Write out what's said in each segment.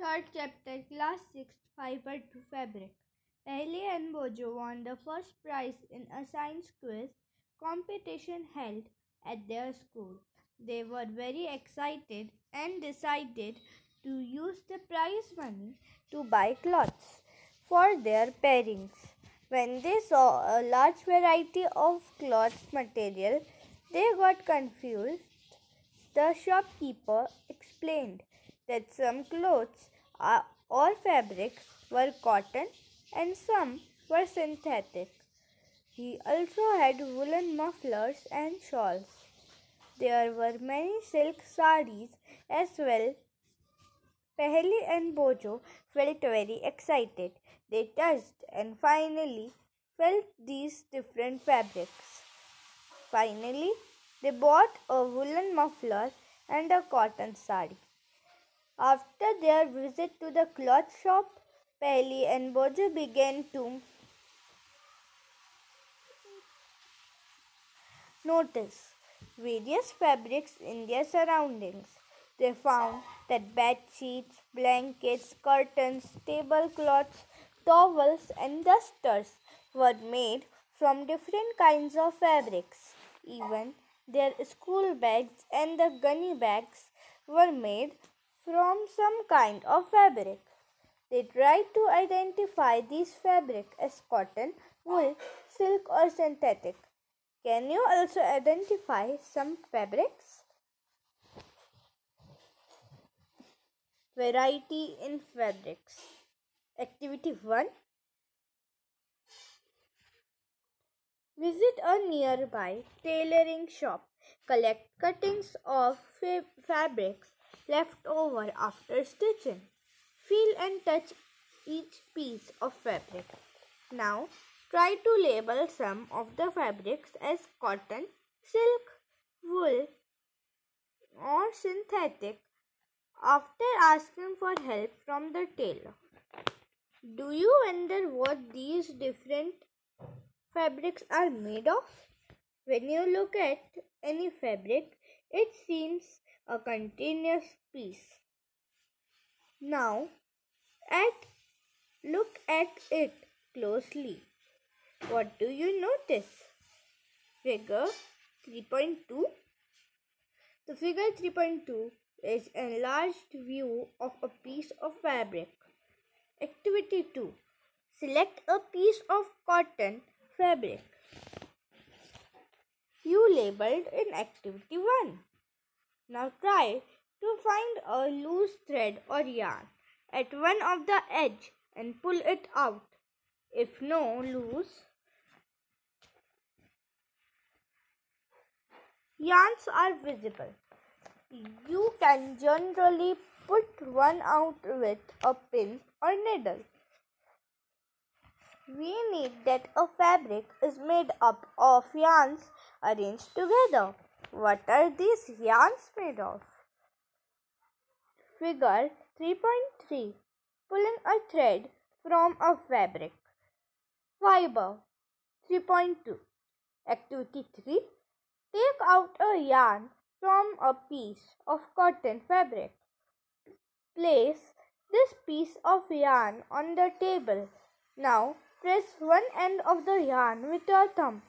Third chapter, class 6, fiber to fabric. Paheli and Boojho won the first prize in a science quiz competition held at their school. They were very excited and decided to use the prize money to buy clothes for their parents. When they saw a large variety of cloth material, they got confused. The shopkeeper explained that some clothes or fabrics were cotton and some were synthetic. He also had woolen mufflers and shawls. There were many silk saris as well. Paheli and Boojho felt very excited. They touched and finally felt these different fabrics. Finally, they bought a woolen muffler and a cotton sari. After their visit to the cloth shop, Paheli and Boojho began to notice various fabrics in their surroundings. They found that bed sheets, blankets, curtains, tablecloths, towels, and dusters were made from different kinds of fabrics. Even their school bags and the gunny bags were made from some kind of fabric. They tried to identify these fabric as cotton, wool, silk or synthetic. Can you also identify some fabrics? Variety in fabrics. Activity 1 Visit a nearby tailoring shop. Collect cuttings of fabrics left over after stitching. Feel and touch each piece of fabric. Now try to label some of the fabrics as cotton, silk, wool or synthetic after asking for help from the tailor. Do you wonder what these different fabrics are made of? When you look at any fabric, it seems a continuous piece. Now, at look at it closely. What do you notice? Figure 3.2 The figure 3.2 is enlarged view of a piece of fabric. Activity 2 Select a piece of cotton fabric. You labeled in activity 1. Now try to find a loose thread or yarn at one of the edge and pull it out. If no loose yarns are visible, you can generally put one out with a pin or needle. We need that a fabric is made up of yarns arranged together. What are these yarns made of? Figure 3.3 Pulling a thread from a fabric. Fiber 3.2 Activity 3 Take out a yarn from a piece of cotton fabric. Place this piece of yarn on the table. Now press one end of the yarn with your thumb.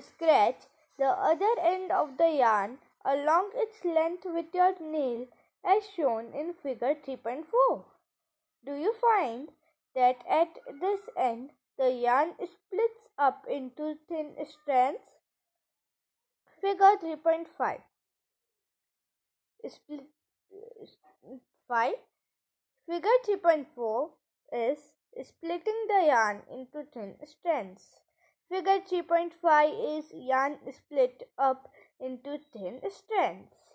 Scratch the other end of the yarn along its length with your nail as shown in figure 3.4. Do you find that at this end the yarn splits up into thin strands? Figure 3.5 Split 5 Figure 3.4 is splitting the yarn into thin strands. Figure 3.5 is yarn split up into thin strands.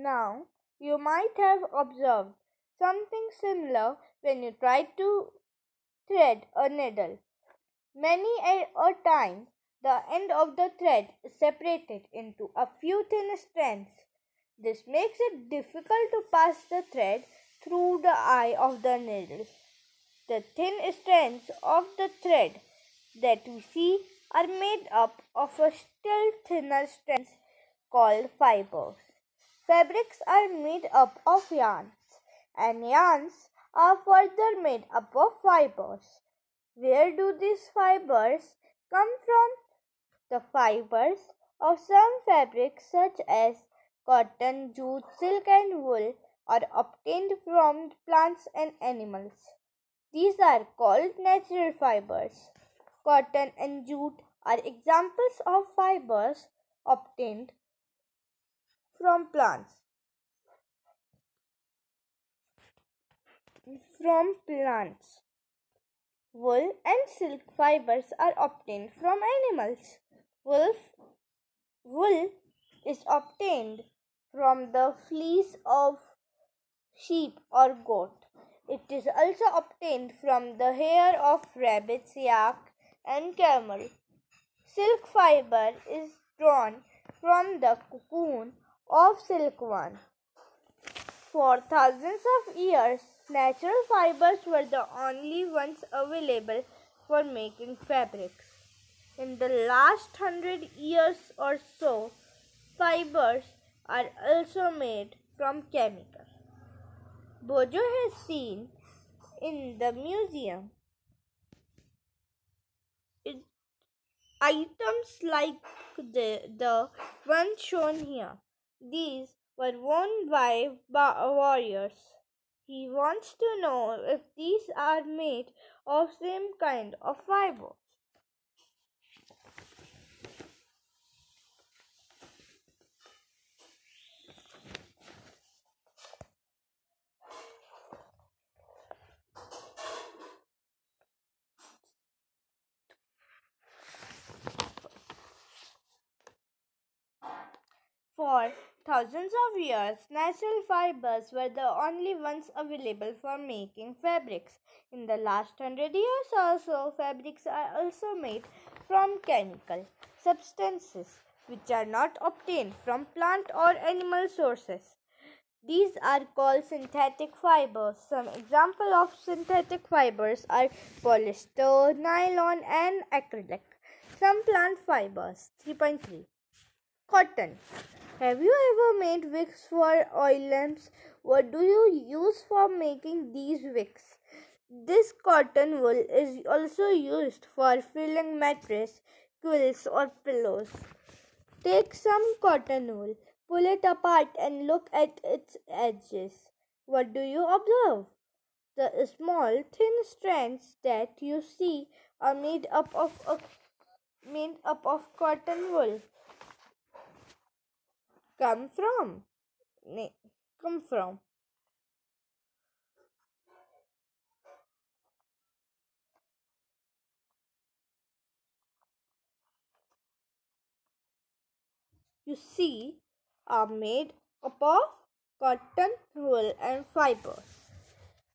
Now, you might have observed something similar when you try to thread a needle. Many a time, the end of the thread is separated into a few thin strands. This makes it difficult to pass the thread through the eye of the needle. The thin strands of the thread that we see are made up of a still thinner strands called fibers. Fabrics are made up of yarns, and yarns are further made up of fibers. Where do these fibers come from? The fibers of some fabrics, such as cotton, jute, silk, and wool, are obtained from plants and animals. These are called natural fibers. Cotton and jute are examples of fibers obtained from plants. From plants. Wool and silk fibers are obtained from animals. Wool, wool is obtained from the fleece of sheep or goat. It is also obtained from the hair of rabbits, yak, and camel. Silk fiber is drawn from the cocoon of silkworm. For thousands of years, natural fibers were the only ones available for making fabrics. In the last hundred years or so, fibers are also made from chemicals. Boojho has seen in the museum it, items like the, the one shown here. These were worn by warriors. He wants to know if these are made of same kind of fiber. For thousands of years, natural fibers were the only ones available for making fabrics. In the last hundred years or so, fabrics are also made from chemical substances which are not obtained from plant or animal sources. These are called synthetic fibers. Some examples of synthetic fibers are polyester, nylon, and acrylic. Some plant fibers. 3.3 Cotton. Have you ever made wicks for oil lamps? What do you use for making these wicks? This cotton wool is also used for filling mattress, quilts or pillows. Take some cotton wool, pull it apart and look at its edges. What do you observe? The small thin strands that you see are made up of a, made up of cotton wool come from? Come from. You see, are made up of cotton wool and fibers.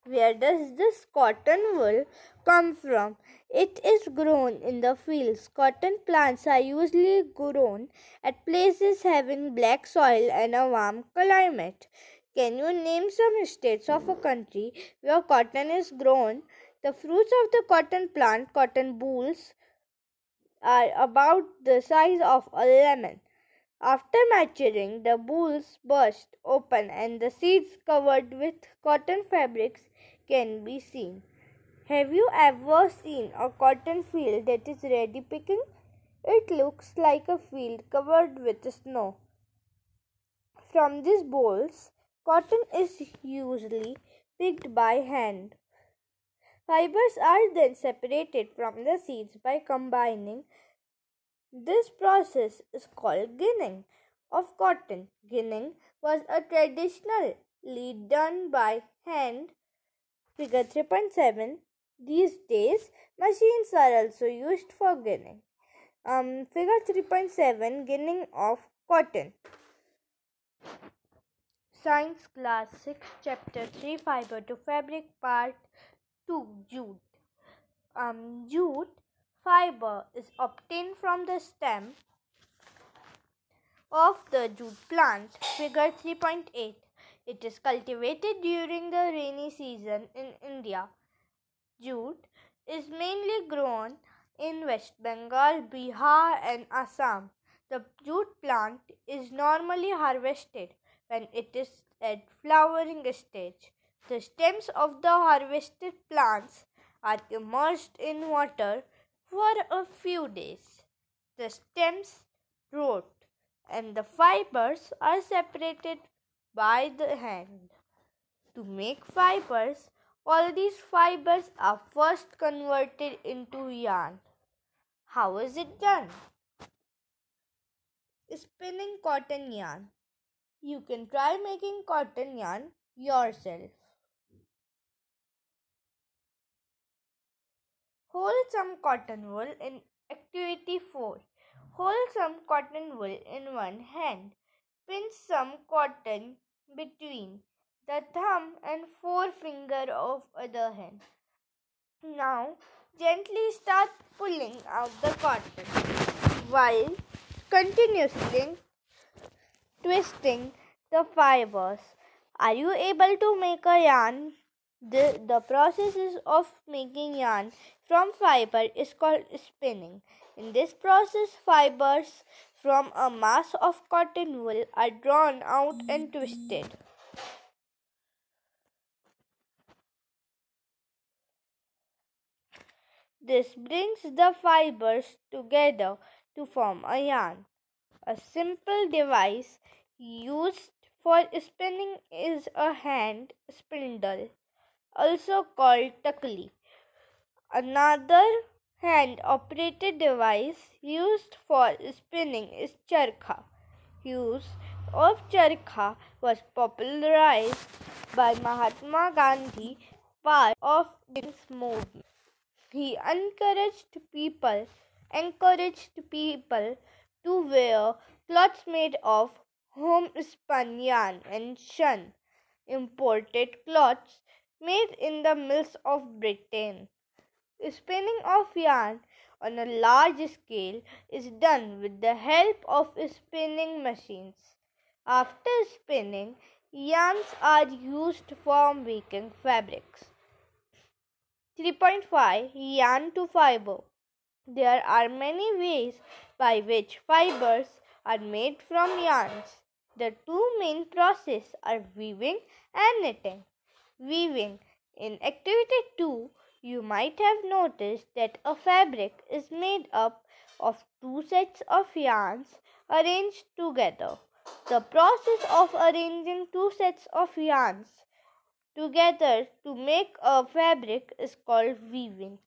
Where does this cotton wool come from? It is grown in the fields. Cotton plants are usually grown at places having black soil and a warm climate. Can you name some states of a country where cotton is grown? The fruits of the cotton plant, cotton bolls, are about the size of a lemon. After maturing, the bolls burst open and the seeds covered with cotton fabrics can be seen. Have you ever seen a cotton field that is ready picking? It looks like a field covered with snow. From these bolls, cotton is usually picked by hand. Fibers are then separated from the seeds by combining. This process is called ginning of cotton. Ginning was a traditionally done by hand Figure 3.7 These days, machines are also used for ginning. Um, figure 3.7 Ginning of cotton. Science class 6 chapter 3 fiber to fabric part 2 jute. Um, jute fiber is obtained from the stem of the jute plant. Figure 3.8 it is cultivated during the rainy season in India. Jute is mainly grown in West Bengal, Bihar, and Assam. The jute plant is normally harvested when it is at flowering stage. The stems of the harvested plants are immersed in water for a few days. The stems rot and the fibers are separated by the hand. To make fibers, all these fibers are first converted into yarn. How is it done? Spinning cotton yarn. You can try making cotton yarn yourself. Hold some cotton wool in activity 4. Hold some cotton wool in one hand. Pinch some cotton between the thumb and forefinger of other hand. Now gently start pulling out the cotton while continuously twisting the fibers. Are you able to make a yarn? The, the process of making yarn from fiber is called spinning. In this process, fibers from a mass of cotton wool are drawn out and twisted. This brings the fibers together to form a yarn. A simple device used for spinning is a hand spindle, also called takli. Another hand operated device used for spinning is charkha. Use of charkha was popularized by Mahatma Gandhi, part of this movement. He encouraged people encouraged people to wear clothes made of homespun yarn and shun imported cloths made in the mills of Britain. Spinning of yarn on a large scale is done with the help of spinning machines. After spinning, yarns are used for making fabrics. 3.5 Yarn to fiber. There are many ways by which fibers are made from yarns. The two main processes are weaving and knitting. Weaving. In activity 2, you might have noticed that a fabric is made up of two sets of yarns arranged together. The process of arranging two sets of yarns together to make a fabric is called weaving.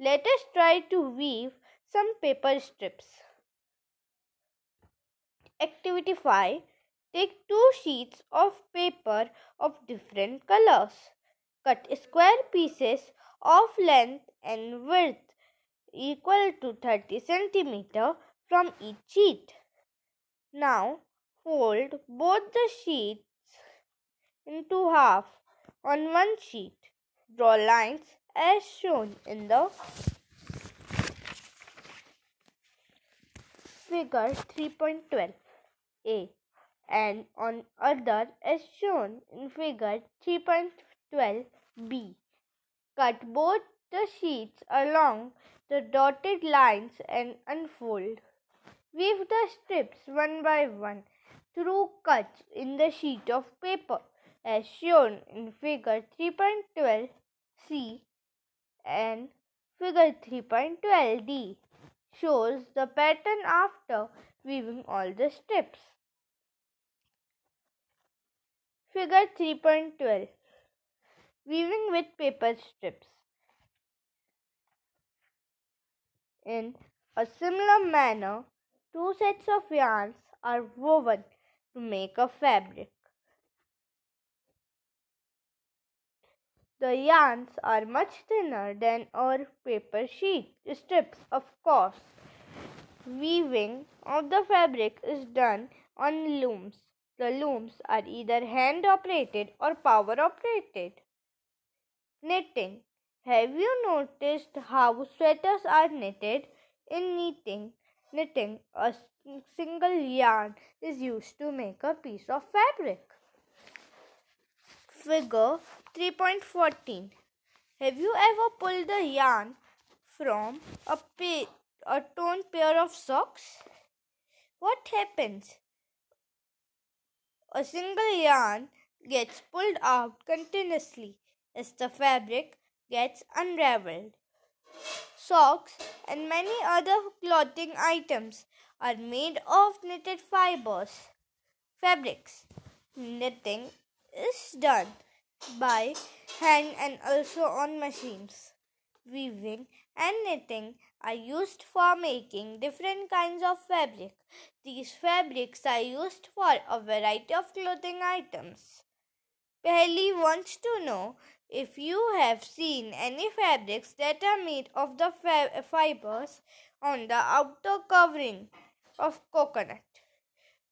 Let us try to weave some paper strips. Activity 5 Take two sheets of paper of different colors. Cut square pieces of length and width equal to 30 cm from each sheet. Now fold both the sheets into half on one sheet. Draw lines as shown in the figure 3.12a and on other as shown in figure 3.12b. Cut both the sheets along the dotted lines and unfold. Weave the strips one by one through cuts in the sheet of paper as shown in figure 3.12c and figure 3.12d shows the pattern after weaving all the strips. Figure 3.12 Weaving with paper strips. In a similar manner, two sets of yarns are woven to make a fabric. The yarns are much thinner than our paper sheet strips, of course. Weaving of the fabric is done on looms. The looms are either hand operated or power operated. Knitting. Have you noticed how sweaters are knitted? In knitting, knitting a single yarn is used to make a piece of fabric. Figure 3.14 Have you ever pulled the yarn from a, pa- a torn pair of socks? What happens? A single yarn gets pulled out continuously as the fabric gets unraveled. Socks and many other clothing items are made of knitted fibers. Fabrics. Knitting is done by hand and also on machines. Weaving and knitting are used for making different kinds of fabric. These fabrics are used for a variety of clothing items. Paheli wants to know if you have seen any fabrics that are made of the fibers on the outer covering of coconut.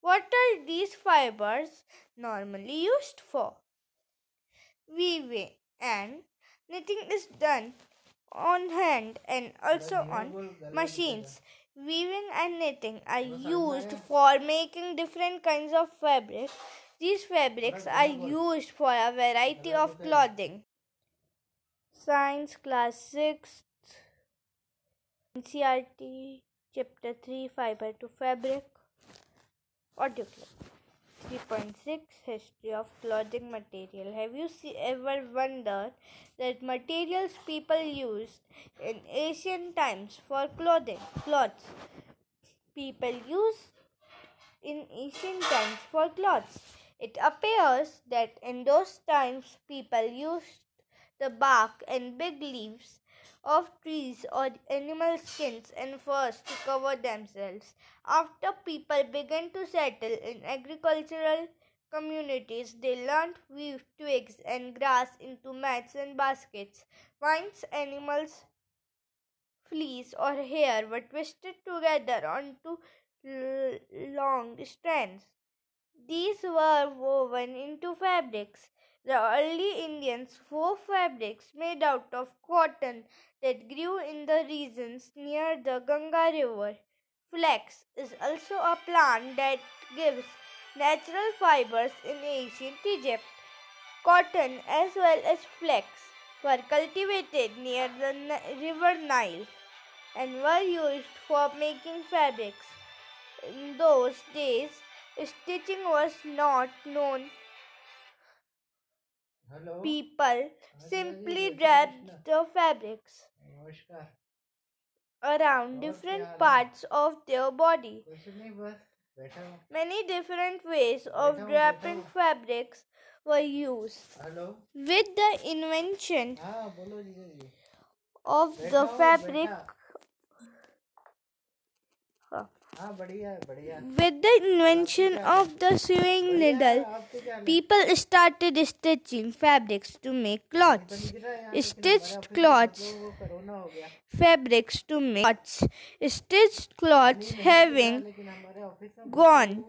What are these fibers normally used for? Weaving and knitting is done on hand and also on machines. Weaving and knitting are used for making different kinds of fabric. These fabrics are used for a variety of clothing. Science Class 6 NCERT Chapter 3 Fiber to Fabric Audio clip. 3.6 History of Clothing Material. Have you see, ever wondered that materials people used in ancient times for clothing clothes? People used in ancient times for clothes. It appears that in those times people used the bark and big leaves of trees or animal skins and furs to cover themselves. After people began to settle in agricultural communities, they learned weave twigs and grass into mats and baskets. Vines, animals, fleece, or hair were twisted together onto long strands. These were woven into fabrics. The early Indians wore fabrics made out of cotton that grew in the regions near the Ganga River. Flax is also a plant that gives natural fibers in ancient Egypt. Cotton as well as flax were cultivated near the Ni- river Nile and were used for making fabrics. In those days, stitching was not known people simply wrapped the fabrics around different parts of their body. Many different ways of wrapping fabrics were used. With the invention of the fabric with the invention of the sewing needle, people started stitching fabrics to make clothes. Stitched cloths, fabrics to make clothes. Stitched cloths having gone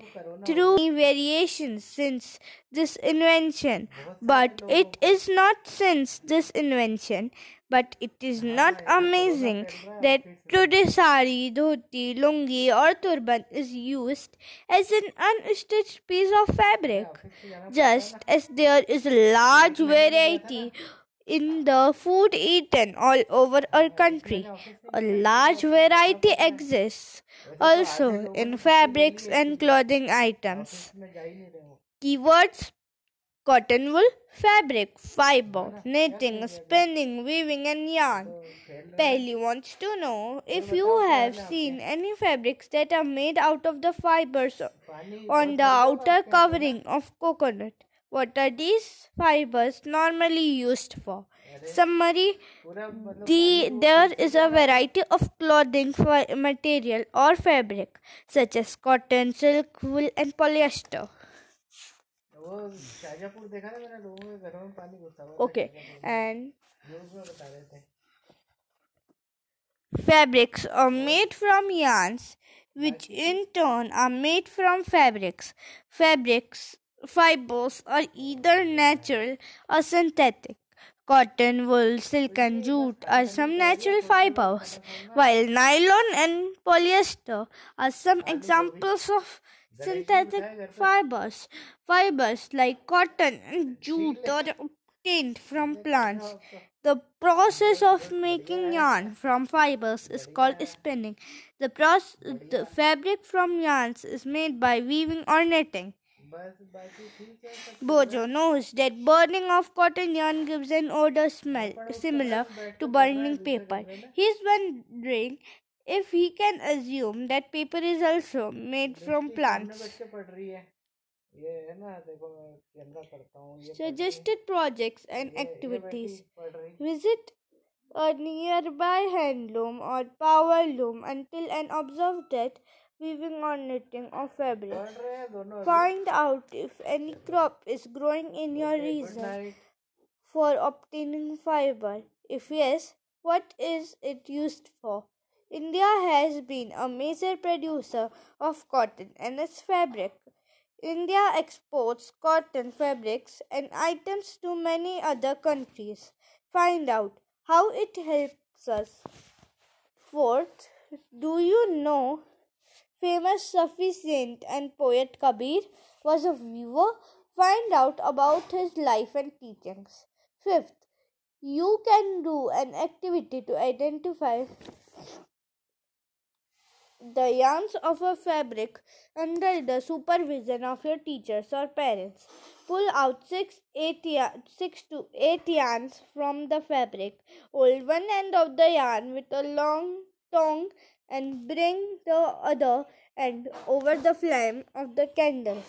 through variations since this invention, but it is not since this invention but it is not amazing that today sari, dhoti, lungi or turban is used as an unstitched piece of fabric. Just as there is a large variety in the food eaten all over our country, a large variety exists also in fabrics and clothing items. Keywords cotton wool, fabric, fiber, knitting, spinning, weaving, and yarn. Paheli wants to know if you have seen any fabrics that are made out of the fibers on the outer covering of coconut. What are these fibers normally used for? Summary the, There is a variety of clothing material or fabric, such as cotton, silk, wool, and polyester. वो शाजापुर देखा ना मैंने लोगों के घरों में पानी घुसा हुआ था Okay, शाजापुर में। and न्यूज़ में बता रहे थे fabrics are made from yarns, which in turn are made from fabrics. Fabrics fibers are either natural or synthetic. Cotton, wool, silk, and jute are some natural fibers, while nylon and polyester are some examples of synthetic fibers. Fibers like cotton and jute are obtained from plants. the process of making yarn from fibers is called spinning. The process the fabric from yarns is made by weaving or netting. Boojho knows that burning of cotton yarn gives an odor smell similar to burning paper. He's wondering if we can assume that paper is also made from plants. Suggested projects and activities. Visit a nearby hand loom or power loom until and observe that weaving or knitting or fabric. Find out if any crop is growing in your region for obtaining fiber. If yes, what is it used for? India has been a major producer of cotton and its fabric. India exports cotton fabrics and items to many other countries. Find out how it helps us. Fourth, do you know famous Sufi saint and poet Kabir was a weaver? Find out about his life and teachings. Fifth, you can do an activity to identify the yarns of a fabric under the supervision of your teachers or parents. Pull out six, eight ya- six to eight yarns from the fabric. Hold one end of the yarn with a long tongue and bring the other end over the flame of the candle.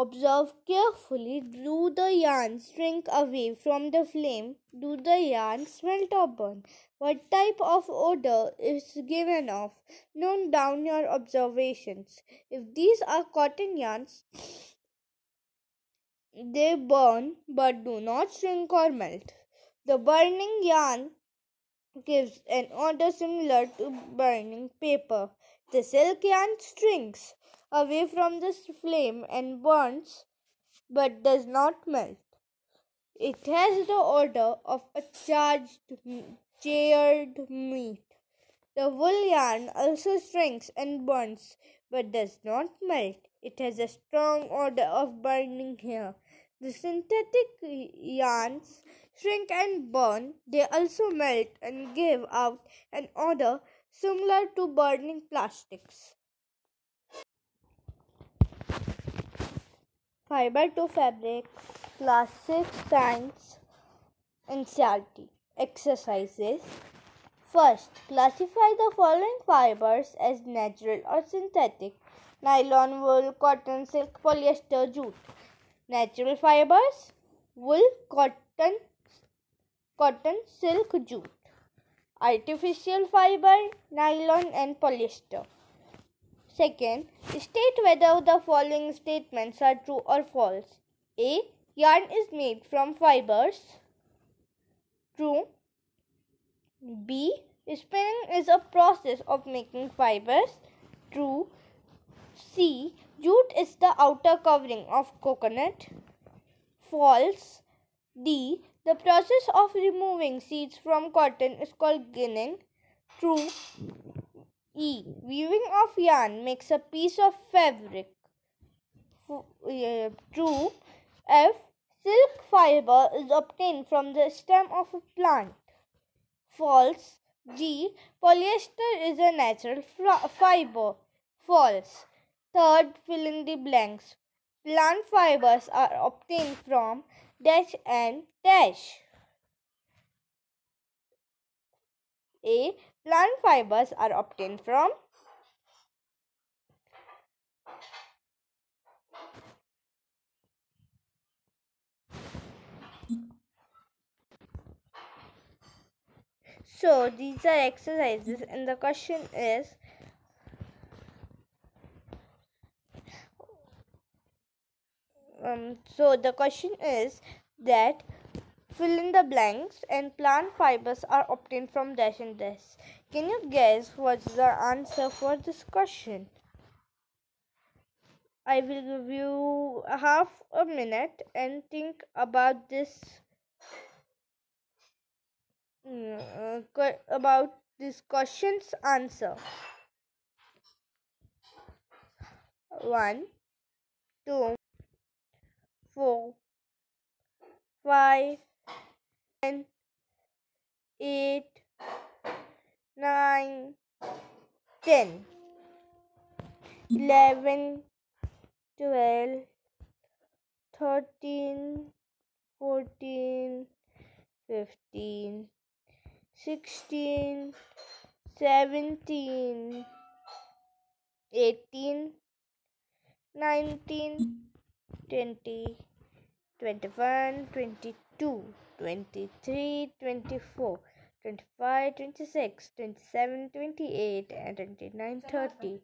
Observe carefully. Do the yarns shrink away from the flame? Do the yarns melt or burn? What type of odor is given off? Note down your observations. If these are cotton yarns, they burn but do not shrink or melt. The burning yarn gives an odor similar to burning paper. The silk yarn shrinks away from the flame and burns but does not melt. It has the odor of a charged, charred meat. The wool yarn also shrinks and burns but does not melt. It has a strong odor of burning hair. The synthetic yarns shrink and burn. They also melt and give out an odor similar to burning plastics. Fiber to fabric, class 6 science NCERT. Exercises. First, classify the following fibers as natural or synthetic nylon, wool, cotton, silk, polyester, jute. Natural fibers wool, cotton, cotton, silk, jute. Artificial fiber nylon and polyester. Second, state whether the following statements are true or false. A. Yarn is made from fibers. True. B. Spinning is a process of making fibers. True. C. Jute is the outer covering of coconut. False. D. The process of removing seeds from cotton is called ginning. True. E. Weaving of yarn makes a piece of fabric. True. F. Silk fiber is obtained from the stem of a plant. False. G. Polyester is a natural fiber. False. Third, fill in the blanks. Plant fibers are obtained from dash and dash. A. Plant fibers are obtained from So these are exercises and the question is um, so the question is that fill in the blanks and plant fibers are obtained from dash and dash. Can you guess what's the answer for this question? I will give you half a minute and think about this mm, uh, about this question's answer. One, two, four, five, ten, eight, nine, ten, eleven, twelve, thirteen, fourteen, fifteen, sixteen, seventeen, eighteen, nineteen, twenty, twenty-one, twenty-two, twenty-three, twenty-four. 25, 26, 27, 28, and 29, 30.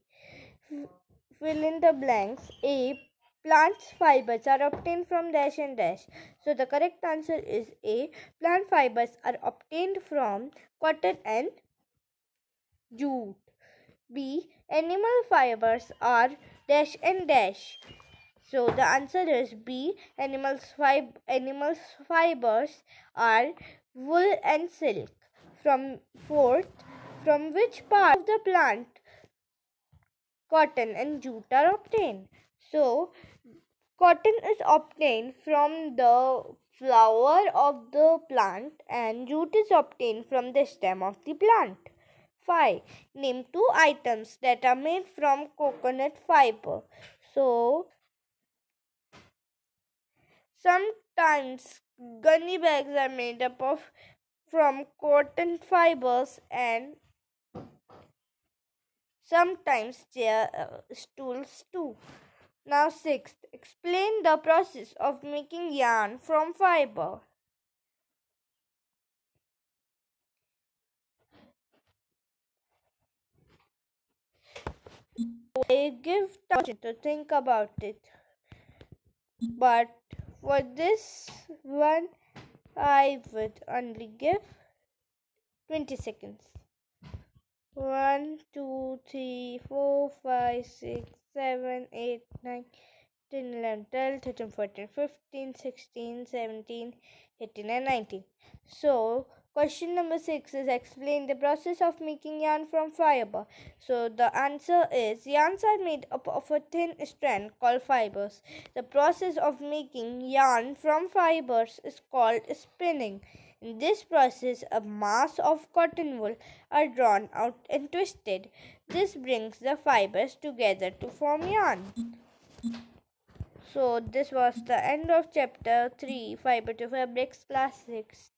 Fill in the blanks. A. Plants fibers are obtained from dash and dash. So the correct answer is A. Plant fibers are obtained from cotton and jute. B. Animal fibers are dash and dash. So the answer is B. Animals, fib- animals fibers are wool and silk. From fourth, from which part of the plant cotton and jute are obtained? So cotton is obtained from the flower of the plant and jute is obtained from the stem of the plant. 5. Name two items that are made from coconut fiber. So, sometimes gunny bags are made up of from cotton fibers and sometimes chair uh, stools too. Now, sixth, explain the process of making yarn from fiber. I give time to think about it. But for this one, I would only give 20 seconds. 1, 2, 3, 4, 5, 6, 7, 8, 9, 10, 11, 12, 13, 14, 15, 16, 17, 18, and 19. So, Question number six is explain the process of making yarn from fiber. So the answer is yarns are made up of a thin strand called fibers. The process of making yarn from fibers is called spinning. In this process, a mass of cotton wool are drawn out and twisted. This brings the fibers together to form yarn. So this was the end of chapter 3 Fiber to Fabrics class 6.